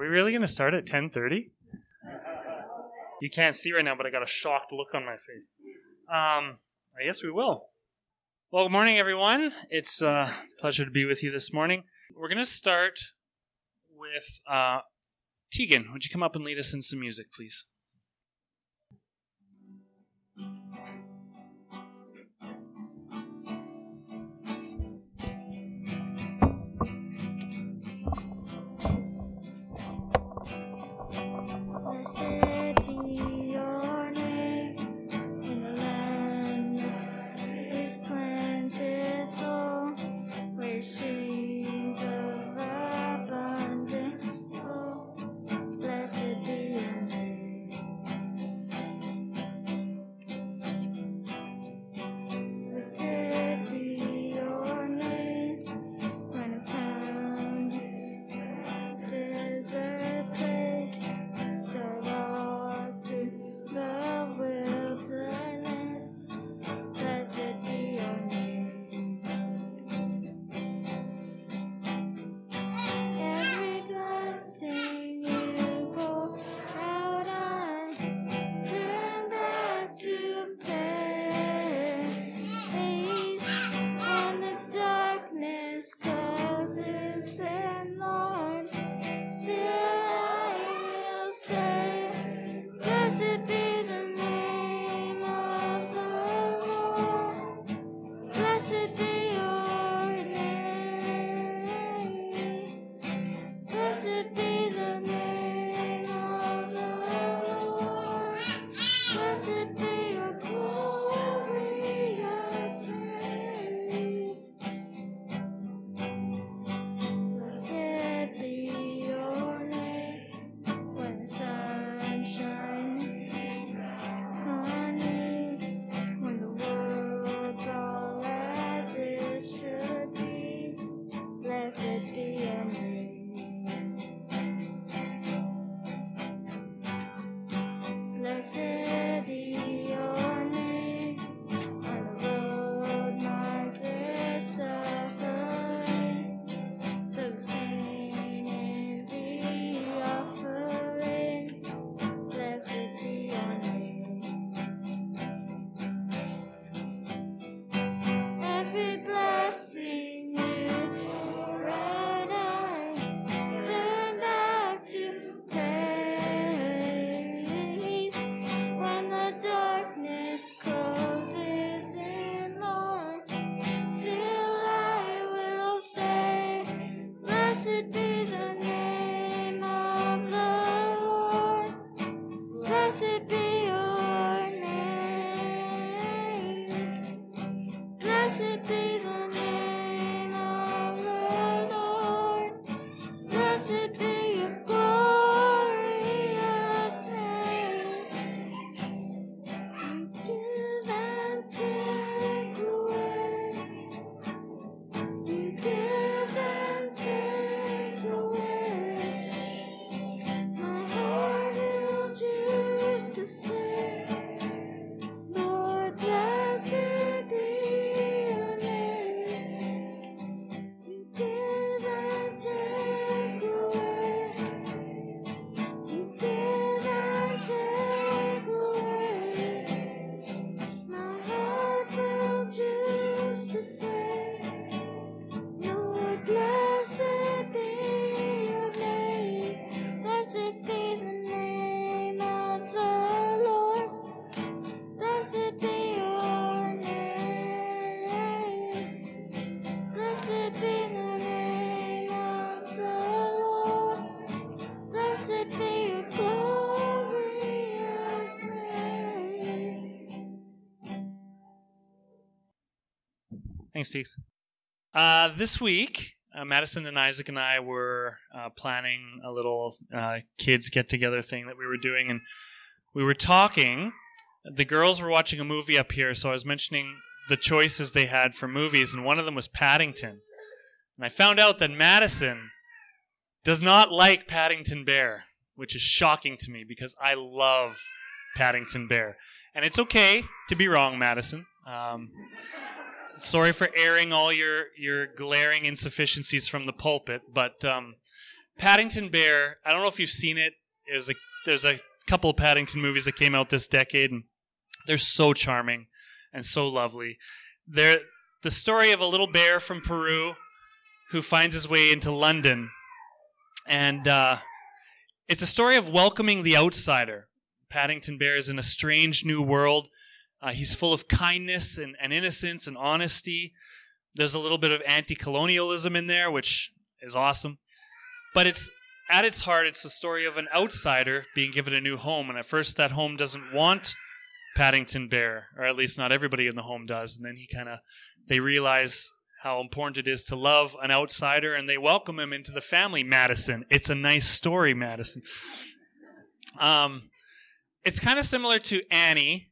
we really going to start at 10:30? You can't see right now, but I got a shocked look on my face. Um, I guess we will. Well, good morning, everyone. It's a pleasure to be with you this morning. We're going to start with uh, Tegan. Would you come up and lead us in some music, please? Thanks. Uh, this week, uh, Madison and Isaac and I were uh, planning a little uh, kids get together thing that we were doing, and we were talking. The girls were watching a movie up here, so I was mentioning the choices they had for movies, and one of them was Paddington. And I found out that Madison does not like Paddington Bear, which is shocking to me because I love Paddington Bear. And it's okay to be wrong, Madison. Um, sorry for airing all your, your glaring insufficiencies from the pulpit, but um, Paddington Bear. I don't know if you've seen it. There's a there's a couple of Paddington movies that came out this decade, and they're so charming and so lovely. They're the story of a little bear from Peru who finds his way into London, and uh, it's a story of welcoming the outsider. Paddington Bear is in a strange new world. Uh, he's full of kindness and, and innocence and honesty. There's a little bit of anti-colonialism in there, which is awesome. But it's at its heart, it's the story of an outsider being given a new home, and at first that home doesn't want Paddington Bear, or at least not everybody in the home does. And then he kind of they realize how important it is to love an outsider, and they welcome him into the family. Madison, it's a nice story, Madison. Um, it's kind of similar to Annie.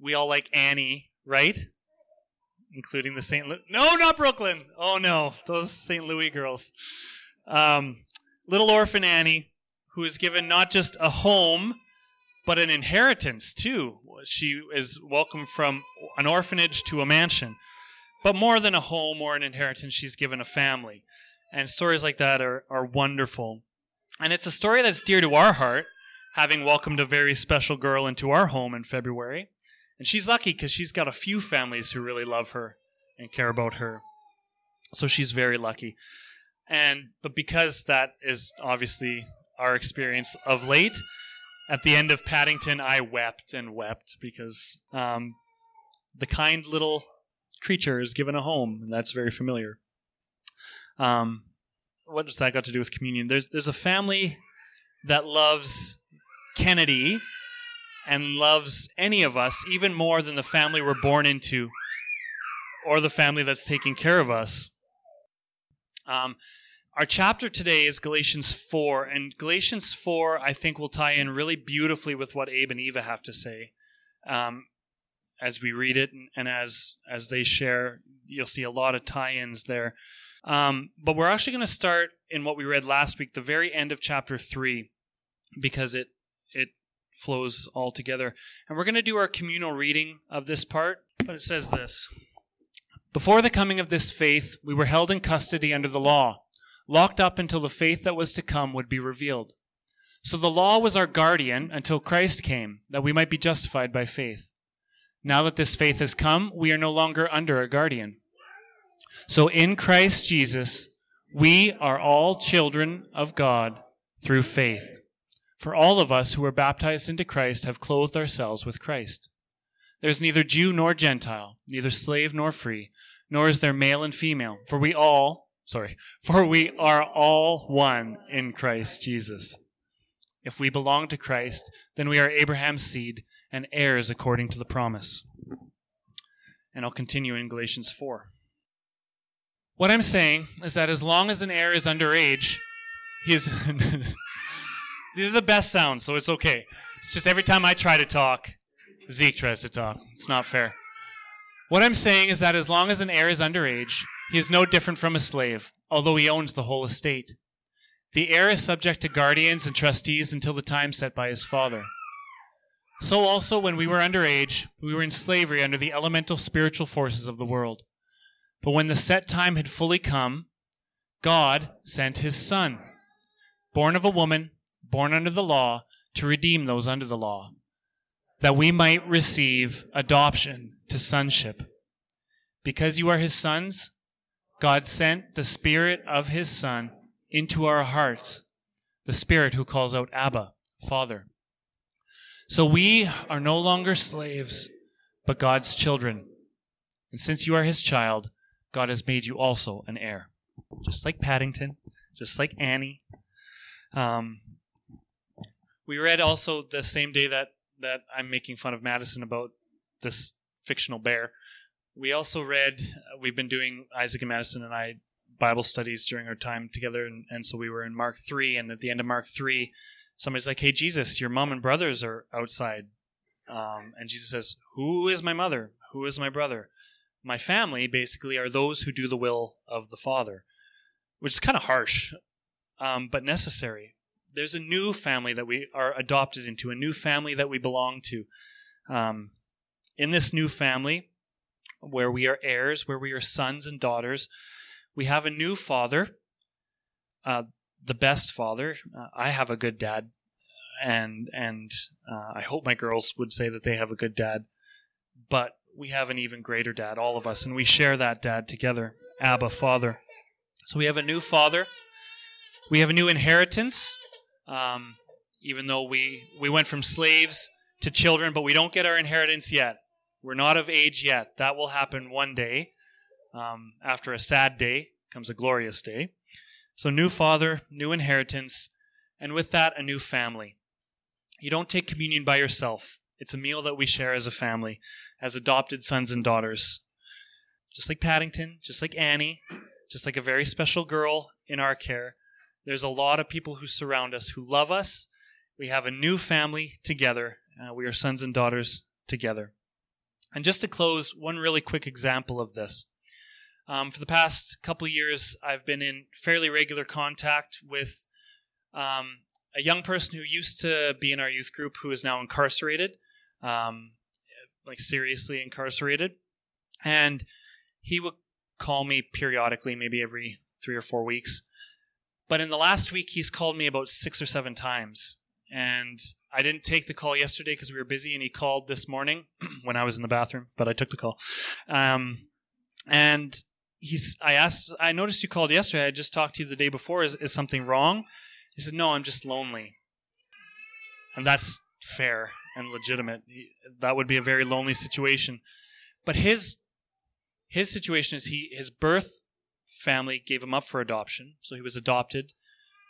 We all like Annie, right? Including the St. Louis. No, not Brooklyn. Oh no, those St. Louis girls. Um, little orphan Annie, who is given not just a home, but an inheritance too. She is welcomed from an orphanage to a mansion. But more than a home or an inheritance, she's given a family. And stories like that are, are wonderful. And it's a story that's dear to our heart, having welcomed a very special girl into our home in February. And she's lucky because she's got a few families who really love her and care about her. So she's very lucky. And but because that is obviously our experience of late, at the end of Paddington, I wept and wept because um, the kind little creature is given a home, and that's very familiar. Um, what does that got to do with communion? There's there's a family that loves Kennedy and loves any of us even more than the family we're born into or the family that's taking care of us. Um, our chapter today is Galatians 4, and Galatians 4, I think, will tie in really beautifully with what Abe and Eva have to say. Um, as we read it and, as as they share, you'll see a lot of tie-ins there. Um, but we're actually going to start in what we read last week, the very end of chapter 3, because it flows all together. And we're going to do our communal reading of this part, but it says this. Before the coming of this faith, we were held in custody under the law, locked up until the faith that was to come would be revealed. So the law was our guardian until Christ came, that we might be justified by faith. Now that this faith has come, we are no longer under a guardian. So in Christ Jesus, we are all children of God through faith. For all of us who were baptized into Christ have clothed ourselves with Christ. There is neither Jew nor Gentile, neither slave nor free, nor is there male and female, for we all, sorry, for we are all one in Christ Jesus. If we belong to Christ, then we are Abraham's seed and heirs according to the promise. And I'll continue in Galatians 4. What I'm saying is that as long as an heir is underage, he is. These are the best sounds, so it's okay. It's just every time I try to talk, Zeke tries to talk. It's not fair. What I'm saying is that as long as an heir is underage, he is no different from a slave, although he owns the whole estate. The heir is subject to guardians and trustees until the time set by his father. So also, when we were underage, we were in slavery under the elemental spiritual forces of the world. But when the set time had fully come, God sent his Son, born of a woman, born under the law, to redeem those under the law, that we might receive adoption to sonship. Because you are his sons, God sent the Spirit of his Son into our hearts, the Spirit who calls out Abba, Father. So we are no longer slaves, but God's children. And since you are his child, God has made you also an heir. Just like Paddington, just like Annie. Um, we read also the same day that, that I'm making fun of Madison about this fictional bear. We also read, uh, we've been doing, Isaac and Madison and I, Bible studies during our time together. And, and so we were in Mark 3. And at the end of Mark 3, somebody's like, Hey, Jesus, your mom and brothers are outside. Um, and Jesus says, Who is my mother? Who is my brother? My family basically are those who do the will of the Father, which is kind of harsh, um, but necessary. There's a new family that we are adopted into, a new family that we belong to. Um, in this new family, where we are heirs, where we are sons and daughters, we have a new father. Uh, the best father. Uh, I have a good dad, and and uh, I hope my girls would say that they have a good dad. But we have an even greater dad, all of us, and we share that dad together. Abba, Father. So we have a new father. We have a new inheritance. Um, even though we we went from slaves to children, but we don't get our inheritance yet. We're not of age yet. That will happen one day. Um, after a sad day comes a glorious day. So, new father, new inheritance, and with that, a new family. You don't take communion by yourself. It's a meal that we share as a family, as adopted sons and daughters. Just like Paddington, just like Annie, just like a very special girl in our care, there's a lot of people who surround us who love us. We have a new family together. Uh, we are sons and daughters together. And just to close, one really quick example of this. Um, for the past couple years, I've been in fairly regular contact with um, a young person who used to be in our youth group who is now incarcerated, um, like seriously incarcerated. And he would call me periodically, maybe every three or four weeks. But in the last week, he's called me about six or seven times. And I didn't take the call yesterday because we were busy, and he called this morning when I was in the bathroom, but I took the call. Um, and he's, I asked, I noticed you called yesterday. I just talked to you the day before. Is, is something wrong? He said, No, I'm just lonely. And that's fair and legitimate. That would be a very lonely situation. But his his situation is he his birth family gave him up for adoption, so he was adopted.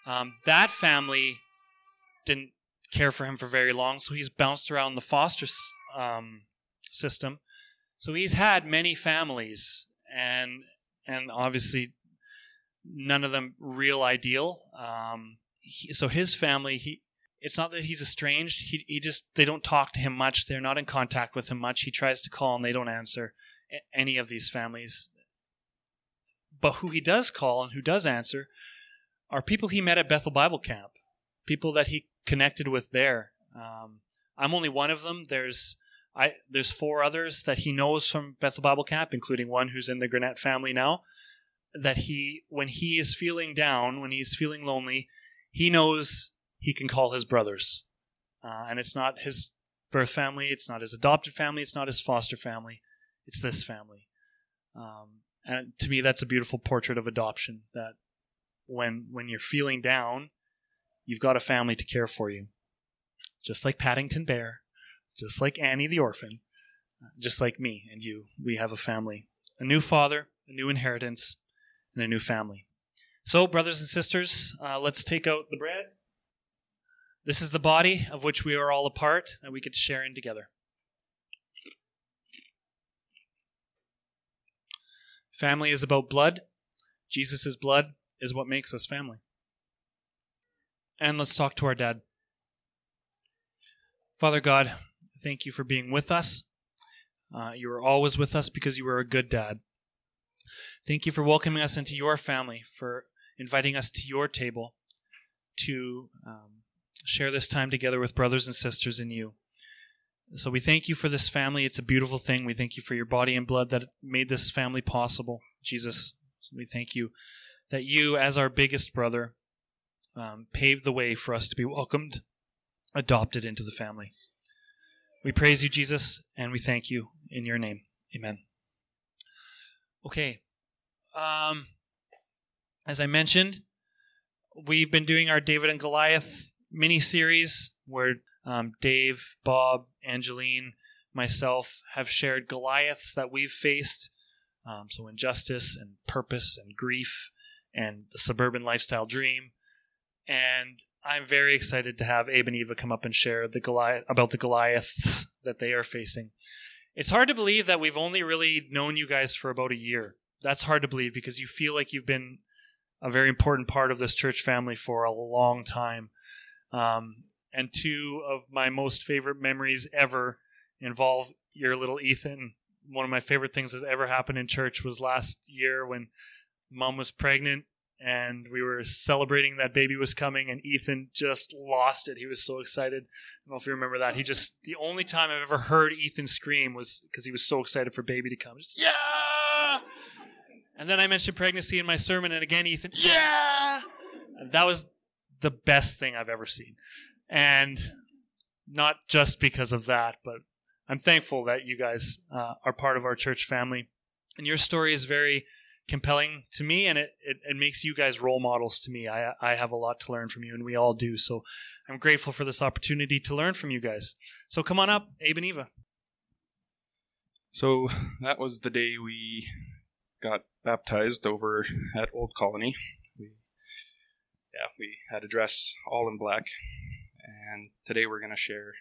Um, that family didn't care for him for very long, so he's bounced around the foster um, system. So he's had many families, and and obviously none of them real ideal. Um, he, so his family, he it's not that he's estranged. He he just they don't talk to him much. They're not in contact with him much. He tries to call and they don't answer. Any of these families, but who he does call and who does answer are people he met at Bethel Bible Camp, people that he connected with there. Um, I'm only one of them. There's I there's four others that he knows from Bethel Bible Camp, including one who's in the Granette family now. That he, when he is feeling down, when he's feeling lonely, he knows he can call his brothers, uh, and it's not his birth family, it's not his adopted family, it's not his foster family, it's this family. Um, and to me, that's a beautiful portrait of adoption. That when when you're feeling down, you've got a family to care for you, just like Paddington Bear, just like Annie the orphan, just like me and you. We have a family, a new father, a new inheritance, and a new family. So, brothers and sisters, uh, let's take out the bread. This is the body of which we are all a part, that we get to share in together. Family is about blood. Jesus' blood is what makes us family. And let's talk to our dad. Father God, thank you for being with us. Uh, you are always with us because you are a good dad. Thank you for welcoming us into your family, for inviting us to your table to um, share this time together with brothers and sisters in you. So we thank you for this family. It's a beautiful thing. We thank you for your body and blood that made this family possible. Jesus, we thank you that you, as our biggest brother, um, paved the way for us to be welcomed, adopted into the family. We praise you, Jesus, and we thank you in your name. Amen. Okay. Um, as I mentioned, we've been doing our David and Goliath mini series where um, Dave, Bob, Angeline, myself have shared Goliaths that we've faced. Um, so, injustice and purpose and grief and the suburban lifestyle dream. And I'm very excited to have Abe and Eva come up and share the Goliath about the Goliaths that they are facing. It's hard to believe that we've only really known you guys for about a year. That's hard to believe because you feel like you've been a very important part of this church family for a long time. Um, and two of my most favorite memories ever involve your little Ethan. One of my favorite things that ever happened in church was last year when mom was pregnant and we were celebrating that baby was coming and Ethan just lost it. He was so excited. I don't know if you remember that. He just the only time I've ever heard Ethan scream was because he was so excited for baby to come. Just yeah. And then I mentioned pregnancy in my sermon and again Ethan, yeah. that was the best thing I've ever seen. And not just because of that, but I'm thankful that you guys uh, are part of our church family. And your story is very compelling to me, and it, it, it, makes you guys role models to me. I, I have a lot to learn from you, and we all do. So I'm grateful for this opportunity to learn from you guys. So come on up, Abe and Eva. So that was the day we got baptized over at Old Colony. Yeah, we had a dress all in black, and today we're going to share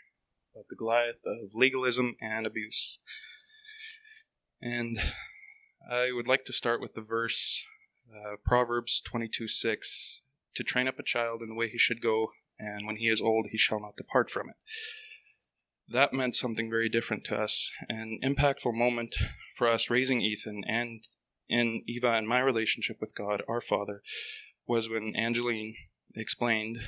about the Goliath of legalism and abuse. And I would like to start with the verse uh, Proverbs 22 6 to train up a child in the way he should go, and when he is old, he shall not depart from it. That meant something very different to us, an impactful moment for us raising Ethan and in Eva and my relationship with God, our Father, was when Angeline explained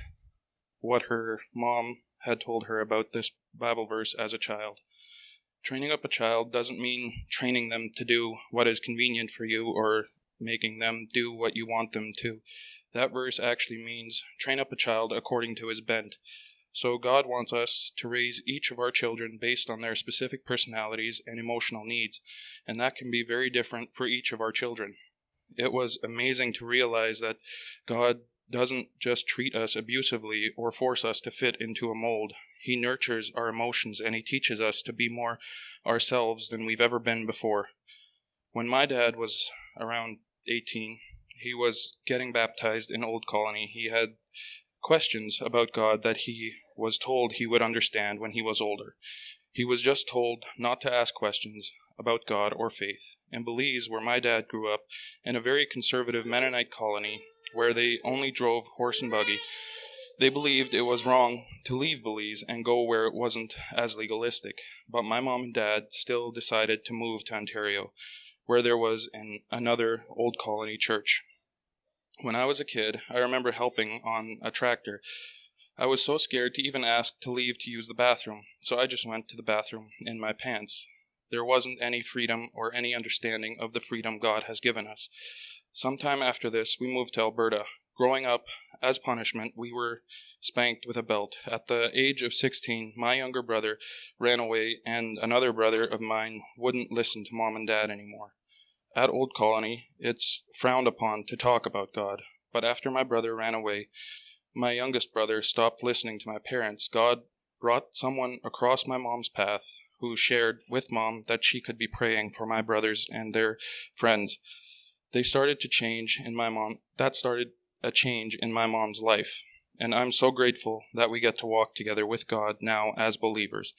what her mom had told her about this Bible verse as a child. Training up a child doesn't mean training them to do what is convenient for you or making them do what you want them to. That verse actually means train up a child according to his bent. So God wants us to raise each of our children based on their specific personalities and emotional needs, and that can be very different for each of our children. It was amazing to realize that God doesn't just treat us abusively or force us to fit into a mold. He nurtures our emotions and he teaches us to be more ourselves than we've ever been before. When my dad was around 18, he was getting baptized in Old Colony. He had questions about God that he was told he would understand when he was older. He was just told not to ask questions about God or faith. In Belize, where my dad grew up, in a very conservative Mennonite colony where they only drove horse and buggy, they believed it was wrong to leave Belize and go where it wasn't as legalistic, but my mom and dad still decided to move to Ontario, where there was an, another old colony church. When I was a kid, I remember helping on a tractor. I was so scared to even ask to leave to use the bathroom, so I just went to the bathroom in my pants. There wasn't any freedom or any understanding of the freedom God has given us. Sometime after this, we moved to Alberta, Growing up, as punishment, we were spanked with a belt. At the age of 16, my younger brother ran away, and another brother of mine wouldn't listen to mom and dad anymore. At Old Colony, it's frowned upon to talk about God, but after my brother ran away, my youngest brother stopped listening to my parents. God brought someone across my mom's path who shared with mom that she could be praying for my brothers and their friends. They started to change in my mom. That started a change in my mom's life. And I'm so grateful that we get to walk together with God now as believers.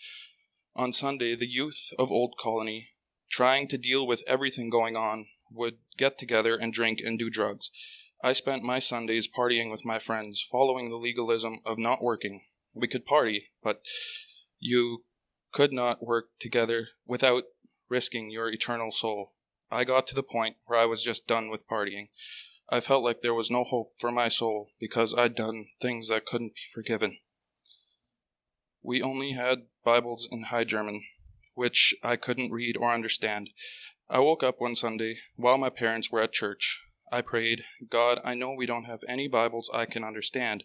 On Sunday, the youth of Old Colony, trying to deal with everything going on, would get together and drink and do drugs. I spent my Sundays partying with my friends, following the legalism of not working. We could party, but you could not work together without risking your eternal soul. I got to the point where I was just done with partying. I felt like there was no hope for my soul because I'd done things that couldn't be forgiven. We only had Bibles in High German, which I couldn't read or understand. I woke up one Sunday while my parents were at church. I prayed, God, I know we don't have any Bibles I can understand,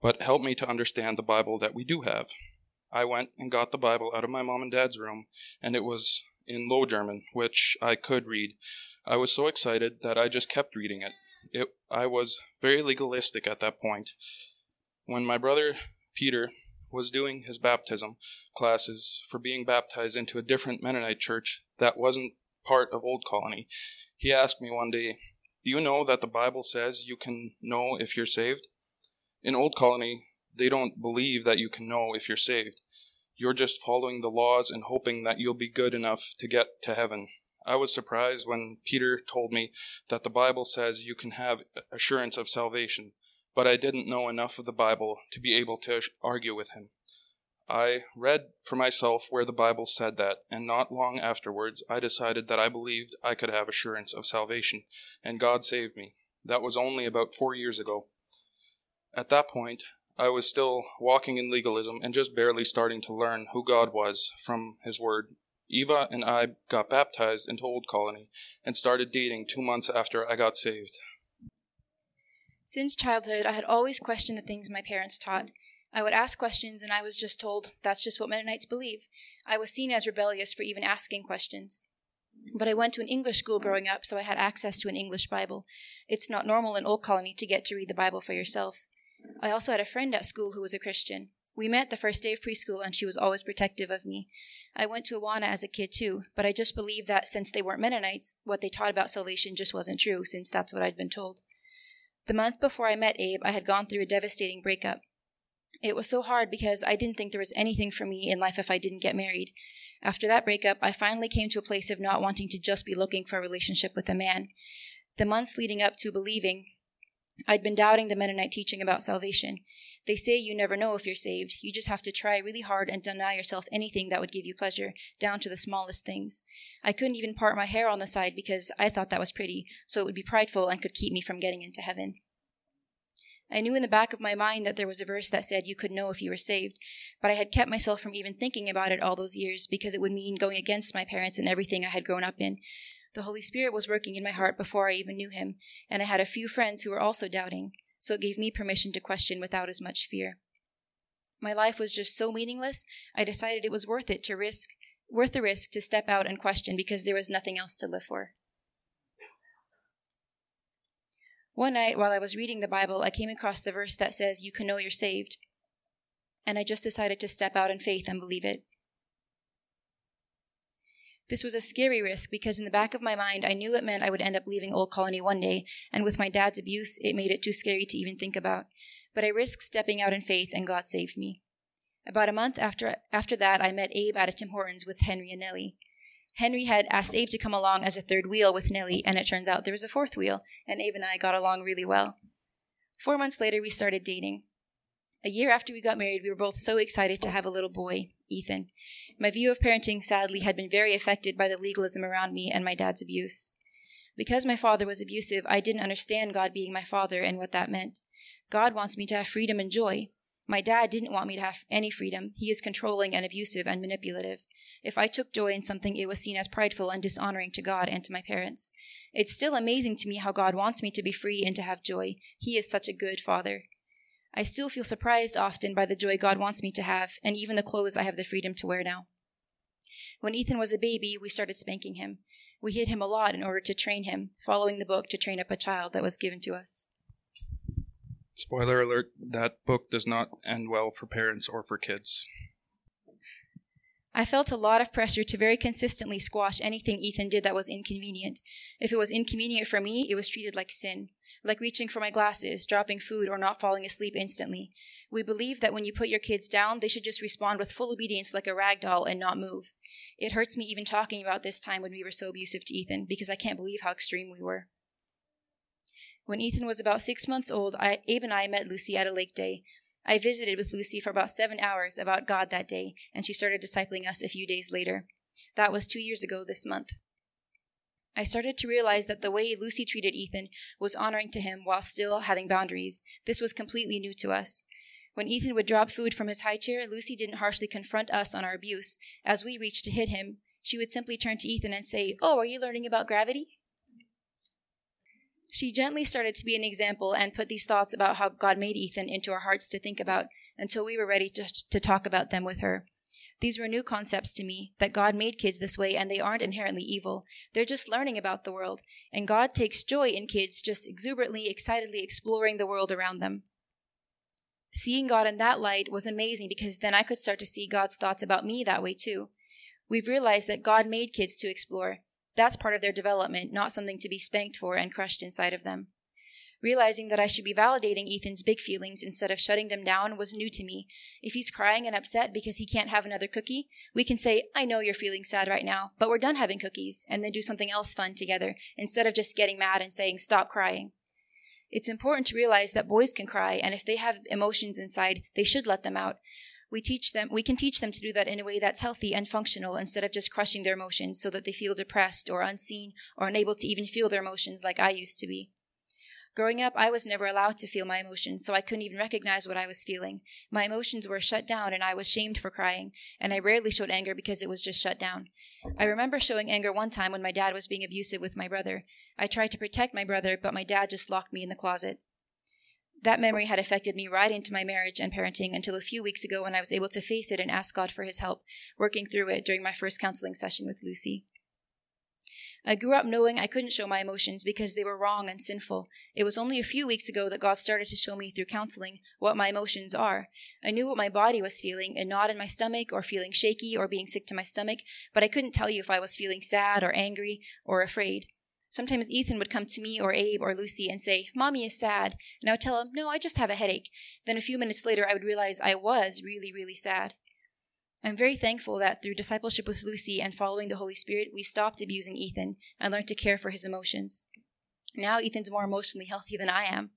but help me to understand the Bible that we do have. I went and got the Bible out of my mom and dad's room, and it was in Low German, which I could read. I was so excited that I just kept reading it it, I was very legalistic at that point. When my brother Peter was doing his baptism classes for being baptized into a different Mennonite church that wasn't part of Old Colony, he asked me one day, Do you know that the Bible says you can know if you're saved? In Old Colony, they don't believe that you can know if you're saved. You're just following the laws and hoping that you'll be good enough to get to heaven. I was surprised when Peter told me that the Bible says you can have assurance of salvation, but I didn't know enough of the Bible to be able to argue with him. I read for myself where the Bible said that, and not long afterwards I decided that I believed I could have assurance of salvation, and God saved me. That was only about four years ago. At that point, I was still walking in legalism and just barely starting to learn who God was from His Word Eva and I got baptized into Old Colony and started dating two months after I got saved. Since childhood, I had always questioned the things my parents taught. I would ask questions, and I was just told, that's just what Mennonites believe. I was seen as rebellious for even asking questions. But I went to an English school growing up, so I had access to an English Bible. It's not normal in Old Colony to get to read the Bible for yourself. I also had a friend at school who was a Christian. We met the first day of preschool, and she was always protective of me. I went to Awana as a kid too, but I just believed that since they weren't Mennonites, what they taught about salvation just wasn't true, since that's what I'd been told. The month before I met Abe, I had gone through a devastating breakup. It was so hard because I didn't think there was anything for me in life if I didn't get married. After that breakup, I finally came to a place of not wanting to just be looking for a relationship with a man. The months leading up to believing, I'd been doubting the Mennonite teaching about salvation. They say you never know if you're saved. You just have to try really hard and deny yourself anything that would give you pleasure, down to the smallest things. I couldn't even part my hair on the side because I thought that was pretty, so it would be prideful and could keep me from getting into heaven. I knew in the back of my mind that there was a verse that said you could know if you were saved, but I had kept myself from even thinking about it all those years because it would mean going against my parents and everything I had grown up in. The Holy Spirit was working in my heart before I even knew Him, and I had a few friends who were also doubting, so it gave me permission to question without as much fear. My life was just so meaningless, I decided it was worth it to risk, worth the risk to step out and question because there was nothing else to live for. One night, while I was reading the Bible, I came across the verse that says, You can know you're saved. And I just decided to step out in faith and believe it. This was a scary risk because in the back of my mind, I knew it meant I would end up leaving Old Colony one day, and with my dad's abuse, it made it too scary to even think about. But I risked stepping out in faith, and God saved me. About a month after, after that, I met Abe at a Tim Hortons with Henry and Nellie. Henry had asked Abe to come along as a third wheel with Nellie, and it turns out there was a fourth wheel, and Abe and I got along really well. Four months later, we started dating. A year after we got married, we were both so excited to have a little boy, Ethan. My view of parenting, sadly, had been very affected by the legalism around me and my dad's abuse. Because my father was abusive, I didn't understand God being my father and what that meant. God wants me to have freedom and joy. My dad didn't want me to have any freedom. He is controlling and abusive and manipulative. If I took joy in something, it was seen as prideful and dishonoring to God and to my parents. It's still amazing to me how God wants me to be free and to have joy. He is such a good father. I still feel surprised often by the joy God wants me to have, and even the clothes I have the freedom to wear now. When Ethan was a baby, we started spanking him. We hit him a lot in order to train him, following the book to train up a child that was given to us. Spoiler alert, that book does not end well for parents or for kids. I felt a lot of pressure to very consistently squash anything Ethan did that was inconvenient. If it was inconvenient for me, it was treated like sin, like reaching for my glasses, dropping food, or not falling asleep instantly. We believe that when you put your kids down, they should just respond with full obedience like a rag doll and not move. It hurts me even talking about this time when we were so abusive to Ethan because I can't believe how extreme we were. When Ethan was about six months old, I, Abe and I met Lucy at a lake day. I visited with Lucy for about seven hours about God that day, and she started discipling us a few days later. That was two years ago this month. I started to realize that the way Lucy treated Ethan was honoring to him while still having boundaries. This was completely new to us. When Ethan would drop food from his high chair, Lucy didn't harshly confront us on our abuse. As we reached to hit him, she would simply turn to Ethan and say, Oh, are you learning about gravity? She gently started to be an example and put these thoughts about how God made Ethan into our hearts to think about until we were ready to, to talk about them with her. These were new concepts to me that God made kids this way and they aren't inherently evil. They're just learning about the world. And God takes joy in kids just exuberantly, excitedly exploring the world around them. Seeing God in that light was amazing because then I could start to see God's thoughts about me that way too. We've realized that God made kids to explore. That's part of their development, not something to be spanked for and crushed inside of them. Realizing that I should be validating Ethan's big feelings instead of shutting them down was new to me. If he's crying and upset because he can't have another cookie, we can say, I know you're feeling sad right now, but we're done having cookies, and then do something else fun together, instead of just getting mad and saying, stop crying. It's important to realize that boys can cry, and if they have emotions inside, they should let them out we teach them we can teach them to do that in a way that's healthy and functional instead of just crushing their emotions so that they feel depressed or unseen or unable to even feel their emotions like I used to be. Growing up, I was never allowed to feel my emotions, so I couldn't even recognize what I was feeling. My emotions were shut down and I was shamed for crying, and I rarely showed anger because it was just shut down. I remember showing anger one time when my dad was being abusive with my brother. I tried to protect my brother, but my dad just locked me in the closet. That memory had affected me right into my marriage and parenting until a few weeks ago when I was able to face it and ask God for his help working through it during my first counseling session with Lucy. I grew up knowing I couldn't show my emotions because they were wrong and sinful. It was only a few weeks ago that God started to show me through counseling what my emotions are. I knew what my body was feeling, a knot in my stomach, or feeling shaky, or being sick to my stomach, but I couldn't tell you if I was feeling sad, or angry, or afraid. Sometimes Ethan would come to me, or Abe, or Lucy, and say, Mommy is sad. And I would tell him, No, I just have a headache. Then a few minutes later, I would realize I was really, really sad. I'm very thankful that through discipleship with Lucy and following the Holy Spirit, we stopped abusing Ethan and learned to care for his emotions. Now Ethan's more emotionally healthy than I am.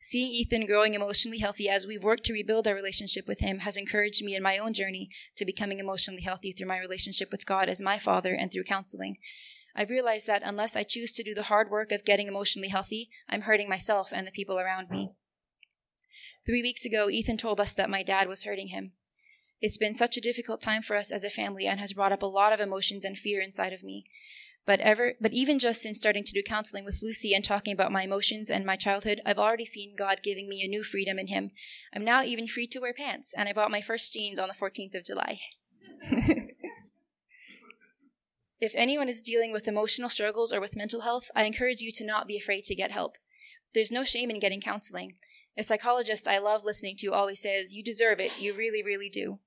Seeing Ethan growing emotionally healthy as we've worked to rebuild our relationship with him has encouraged me in my own journey to becoming emotionally healthy through my relationship with God as my father and through counseling. I've realized that unless I choose to do the hard work of getting emotionally healthy, I'm hurting myself and the people around me. Three weeks ago, Ethan told us that my dad was hurting him. It's been such a difficult time for us as a family and has brought up a lot of emotions and fear inside of me. But ever but even just since starting to do counseling with Lucy and talking about my emotions and my childhood, I've already seen God giving me a new freedom in him. I'm now even free to wear pants, and I bought my first jeans on the 14th of July. if anyone is dealing with emotional struggles or with mental health, I encourage you to not be afraid to get help. There's no shame in getting counseling. A psychologist I love listening to always says, You deserve it. You really, really do.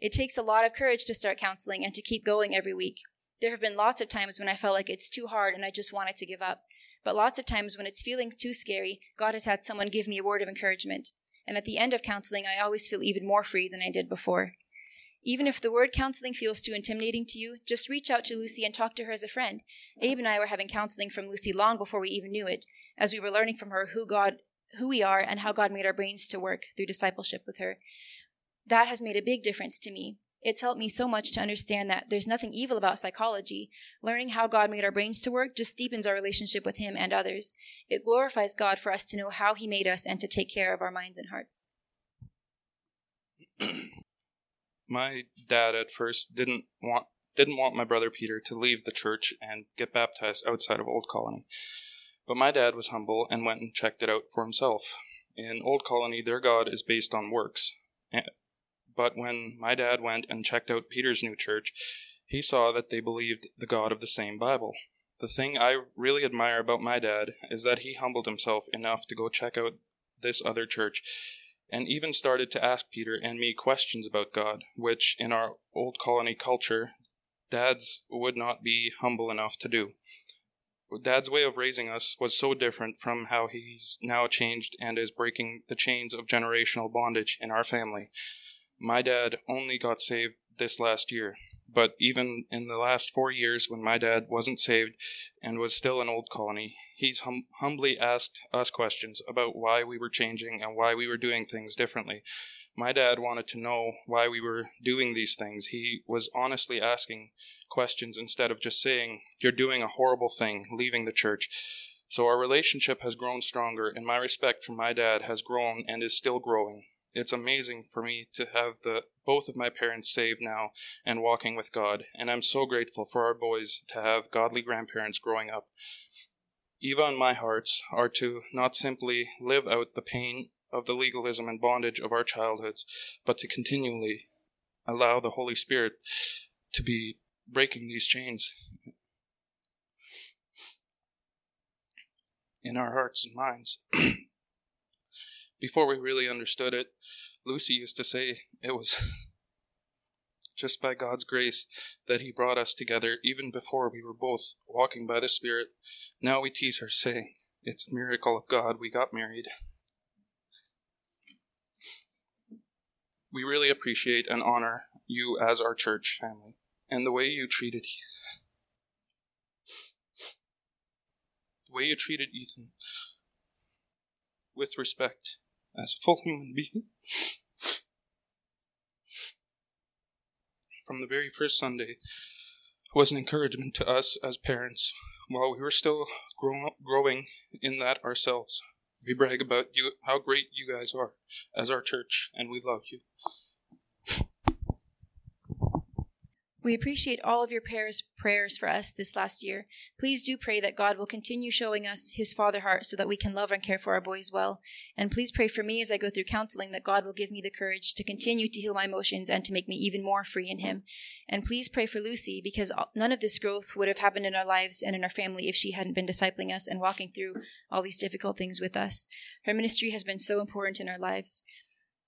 It takes a lot of courage to start counseling and to keep going every week. There have been lots of times when I felt like it's too hard and I just wanted to give up. But lots of times when it's feeling too scary, God has had someone give me a word of encouragement. And at the end of counseling, I always feel even more free than I did before. Even if the word counseling feels too intimidating to you, just reach out to Lucy and talk to her as a friend. Abe and I were having counseling from Lucy long before we even knew it, as we were learning from her who God who we are and how God made our brains to work through discipleship with her. That has made a big difference to me. It's helped me so much to understand that there's nothing evil about psychology. Learning how God made our brains to work just deepens our relationship with Him and others. It glorifies God for us to know how He made us and to take care of our minds and hearts. my dad at first didn't want didn't want my brother Peter to leave the church and get baptized outside of Old Colony. But my dad was humble and went and checked it out for himself. In Old Colony, their God is based on works. But when my dad went and checked out Peter's new church, he saw that they believed the God of the same Bible. The thing I really admire about my dad is that he humbled himself enough to go check out this other church and even started to ask Peter and me questions about God, which in our old colony culture, dads would not be humble enough to do. Dad's way of raising us was so different from how he's now changed and is breaking the chains of generational bondage in our family. My dad only got saved this last year, but even in the last four years when my dad wasn't saved and was still an old colony, he's hum- humbly asked us questions about why we were changing and why we were doing things differently. My dad wanted to know why we were doing these things. He was honestly asking questions instead of just saying, You're doing a horrible thing, leaving the church. So our relationship has grown stronger, and my respect for my dad has grown and is still growing. It's amazing for me to have the both of my parents saved now and walking with God, and I'm so grateful for our boys to have godly grandparents growing up. Eva and my hearts are to not simply live out the pain of the legalism and bondage of our childhoods, but to continually allow the Holy Spirit to be breaking these chains in our hearts and minds. Before we really understood it, Lucy used to say it was just by God's grace that He brought us together even before we were both walking by the Spirit. Now we tease her, saying, It's a miracle of God we got married. We really appreciate and honor you as our church family and the way you treated the way you treated Ethan with respect as a full human being. From the very first Sunday was an encouragement to us as parents while we were still grow- growing in that ourselves. We brag about you, how great you guys are as our church, and we love you. We appreciate all of your prayers prayers for us this last year. Please do pray that God will continue showing us his father heart so that we can love and care for our boys well. And please pray for me as I go through counseling that God will give me the courage to continue to heal my emotions and to make me even more free in him. And please pray for Lucy because none of this growth would have happened in our lives and in our family if she hadn't been discipling us and walking through all these difficult things with us. Her ministry has been so important in our lives.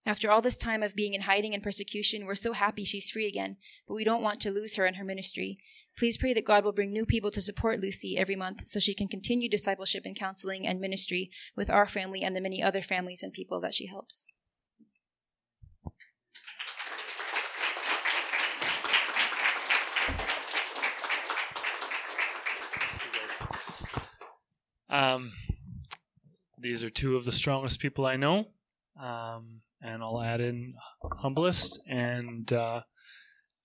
After all this time of being in hiding and persecution, we're so happy she's free again, but we don't want to lose her and her ministry. Please pray that God will bring new people to support Lucy every month so she can continue discipleship and counseling and ministry with our family and the many other families and people that she helps. Um, these are two of the strongest people I know. Um, and I'll add in humblest and uh,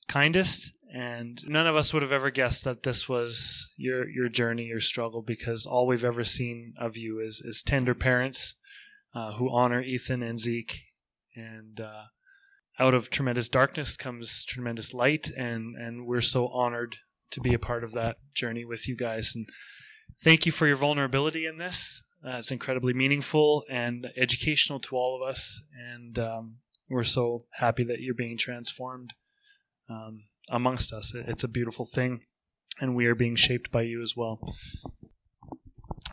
kindest. And none of us would have ever guessed that this was your your journey, your struggle, because all we've ever seen of you is is tender parents uh, who honor Ethan and Zeke, and uh, out of tremendous darkness comes tremendous light, and and we're so honored to be a part of that journey with you guys. And thank you for your vulnerability in this. Uh, it's incredibly meaningful and educational to all of us, and um, we're so happy that you're being transformed um, amongst us. It's a beautiful thing, and we are being shaped by you as well.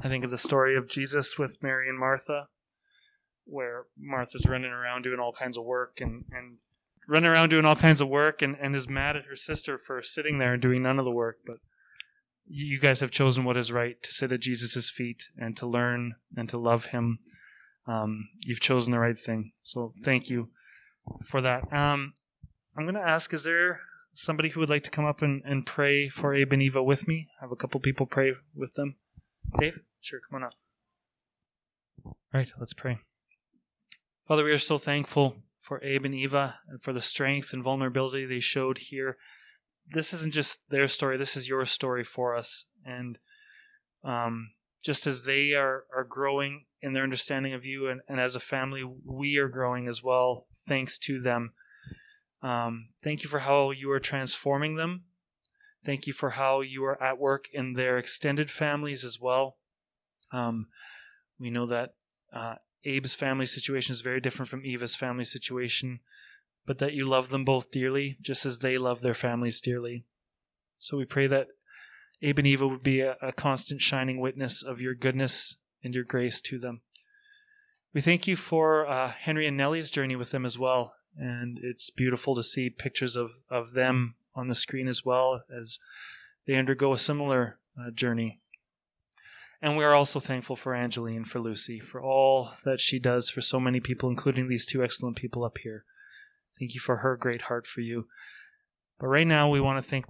I think of the story of Jesus with Mary and Martha, where Martha's running around doing all kinds of work and, and running around doing all kinds of work and, and is mad at her sister for sitting there and doing none of the work, but you guys have chosen what is right to sit at Jesus' feet and to learn and to love him. Um, you've chosen the right thing. So thank you for that. Um, I'm going to ask is there somebody who would like to come up and, and pray for Abe and Eva with me? I have a couple people pray with them. Dave? Sure, come on up. All right, let's pray. Father, we are so thankful for Abe and Eva and for the strength and vulnerability they showed here this isn't just their story. This is your story for us. And um, just as they are, are growing in their understanding of you, and, and as a family, we are growing as well, thanks to them. Um, thank you for how you are transforming them. Thank you for how you are at work in their extended families as well. Um, we know that uh, Abe's family situation is very different from Eva's family situation but that you love them both dearly, just as they love their families dearly. So we pray that Abe and Eva would be a, a constant shining witness of your goodness and your grace to them. We thank you for uh, Henry and Nellie's journey with them as well. And it's beautiful to see pictures of, of them on the screen as well as they undergo a similar uh, journey. And we are also thankful for Angeline, for Lucy, for all that she does for so many people, including these two excellent people up here. Thank you for her great heart for you. But right now, we want to thank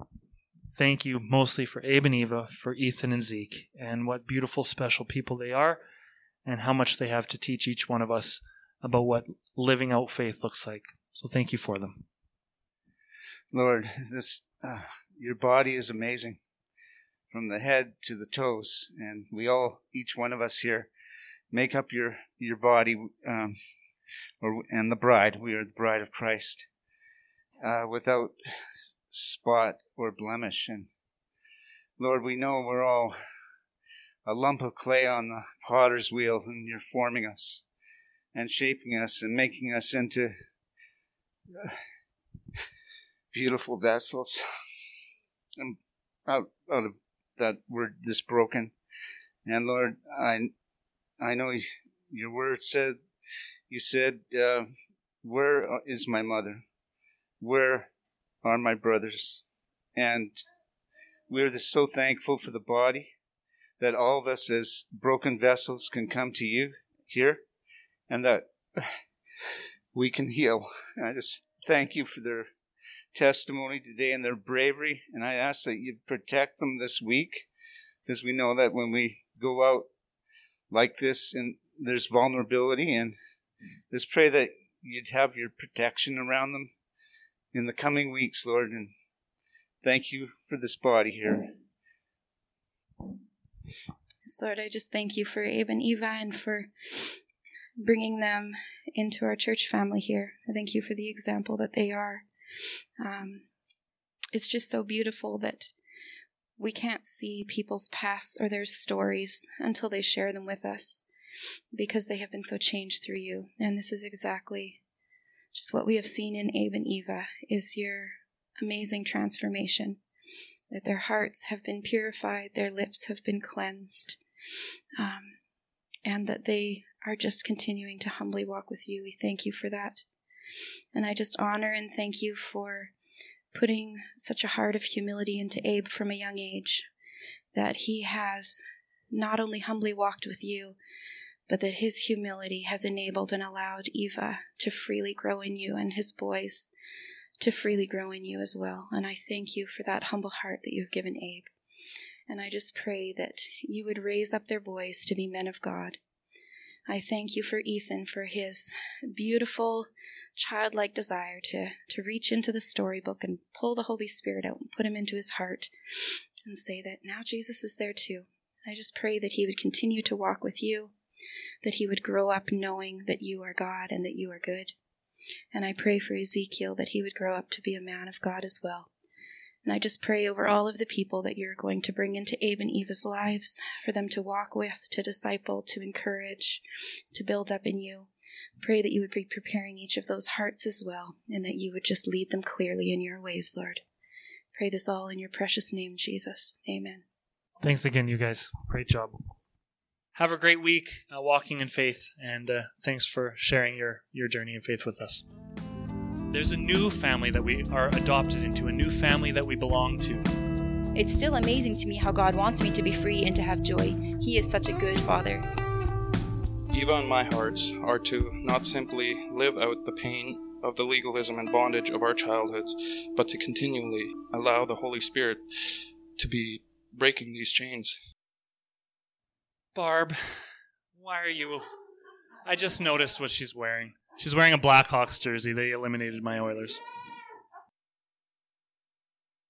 thank you mostly for Abe and Eva, for Ethan and Zeke, and what beautiful, special people they are, and how much they have to teach each one of us about what living out faith looks like. So thank you for them. Lord, this uh, your body is amazing, from the head to the toes, and we all, each one of us here, make up your your body. Um, and the bride. We are the bride of Christ, uh, without spot or blemish. And Lord, we know we're all a lump of clay on the potter's wheel, and you're forming us and shaping us and making us into uh, beautiful vessels. And out, out of that, we're this broken. And Lord, I, I know your word said you said, uh, Where is my mother? Where are my brothers? And we're just so thankful for the body that all of us as broken vessels can come to you here and that we can heal. And I just thank you for their testimony today and their bravery. And I ask that you protect them this week because we know that when we go out like this and there's vulnerability and just pray that you'd have your protection around them in the coming weeks, Lord, and thank you for this body here. Lord, I just thank you for Abe and Eva and for bringing them into our church family here. I thank you for the example that they are. Um, it's just so beautiful that we can't see people's pasts or their stories until they share them with us because they have been so changed through you. And this is exactly just what we have seen in Abe and Eva is your amazing transformation. That their hearts have been purified, their lips have been cleansed, um, and that they are just continuing to humbly walk with you. We thank you for that. And I just honor and thank you for putting such a heart of humility into Abe from a young age, that he has not only humbly walked with you, but that his humility has enabled and allowed Eva to freely grow in you and his boys to freely grow in you as well. And I thank you for that humble heart that you've given Abe. And I just pray that you would raise up their boys to be men of God. I thank you for Ethan for his beautiful childlike desire to, to reach into the storybook and pull the Holy Spirit out and put him into his heart and say that now Jesus is there too. I just pray that he would continue to walk with you, that he would grow up knowing that you are God and that you are good. And I pray for Ezekiel that he would grow up to be a man of God as well. And I just pray over all of the people that you're going to bring into Abe and Eva's lives for them to walk with, to disciple, to encourage, to build up in you. Pray that you would be preparing each of those hearts as well, and that you would just lead them clearly in your ways, Lord. Pray this all in your precious name, Jesus. Amen. Thanks again, you guys. Great job. Have a great week uh, walking in faith, and uh, thanks for sharing your, your journey in faith with us. There's a new family that we are adopted into, a new family that we belong to. It's still amazing to me how God wants me to be free and to have joy. He is such a good father. Eva and my hearts are to not simply live out the pain of the legalism and bondage of our childhoods, but to continually allow the Holy Spirit to be breaking these chains. Barb, why are you? I just noticed what she's wearing. She's wearing a Blackhawks jersey. They eliminated my Oilers.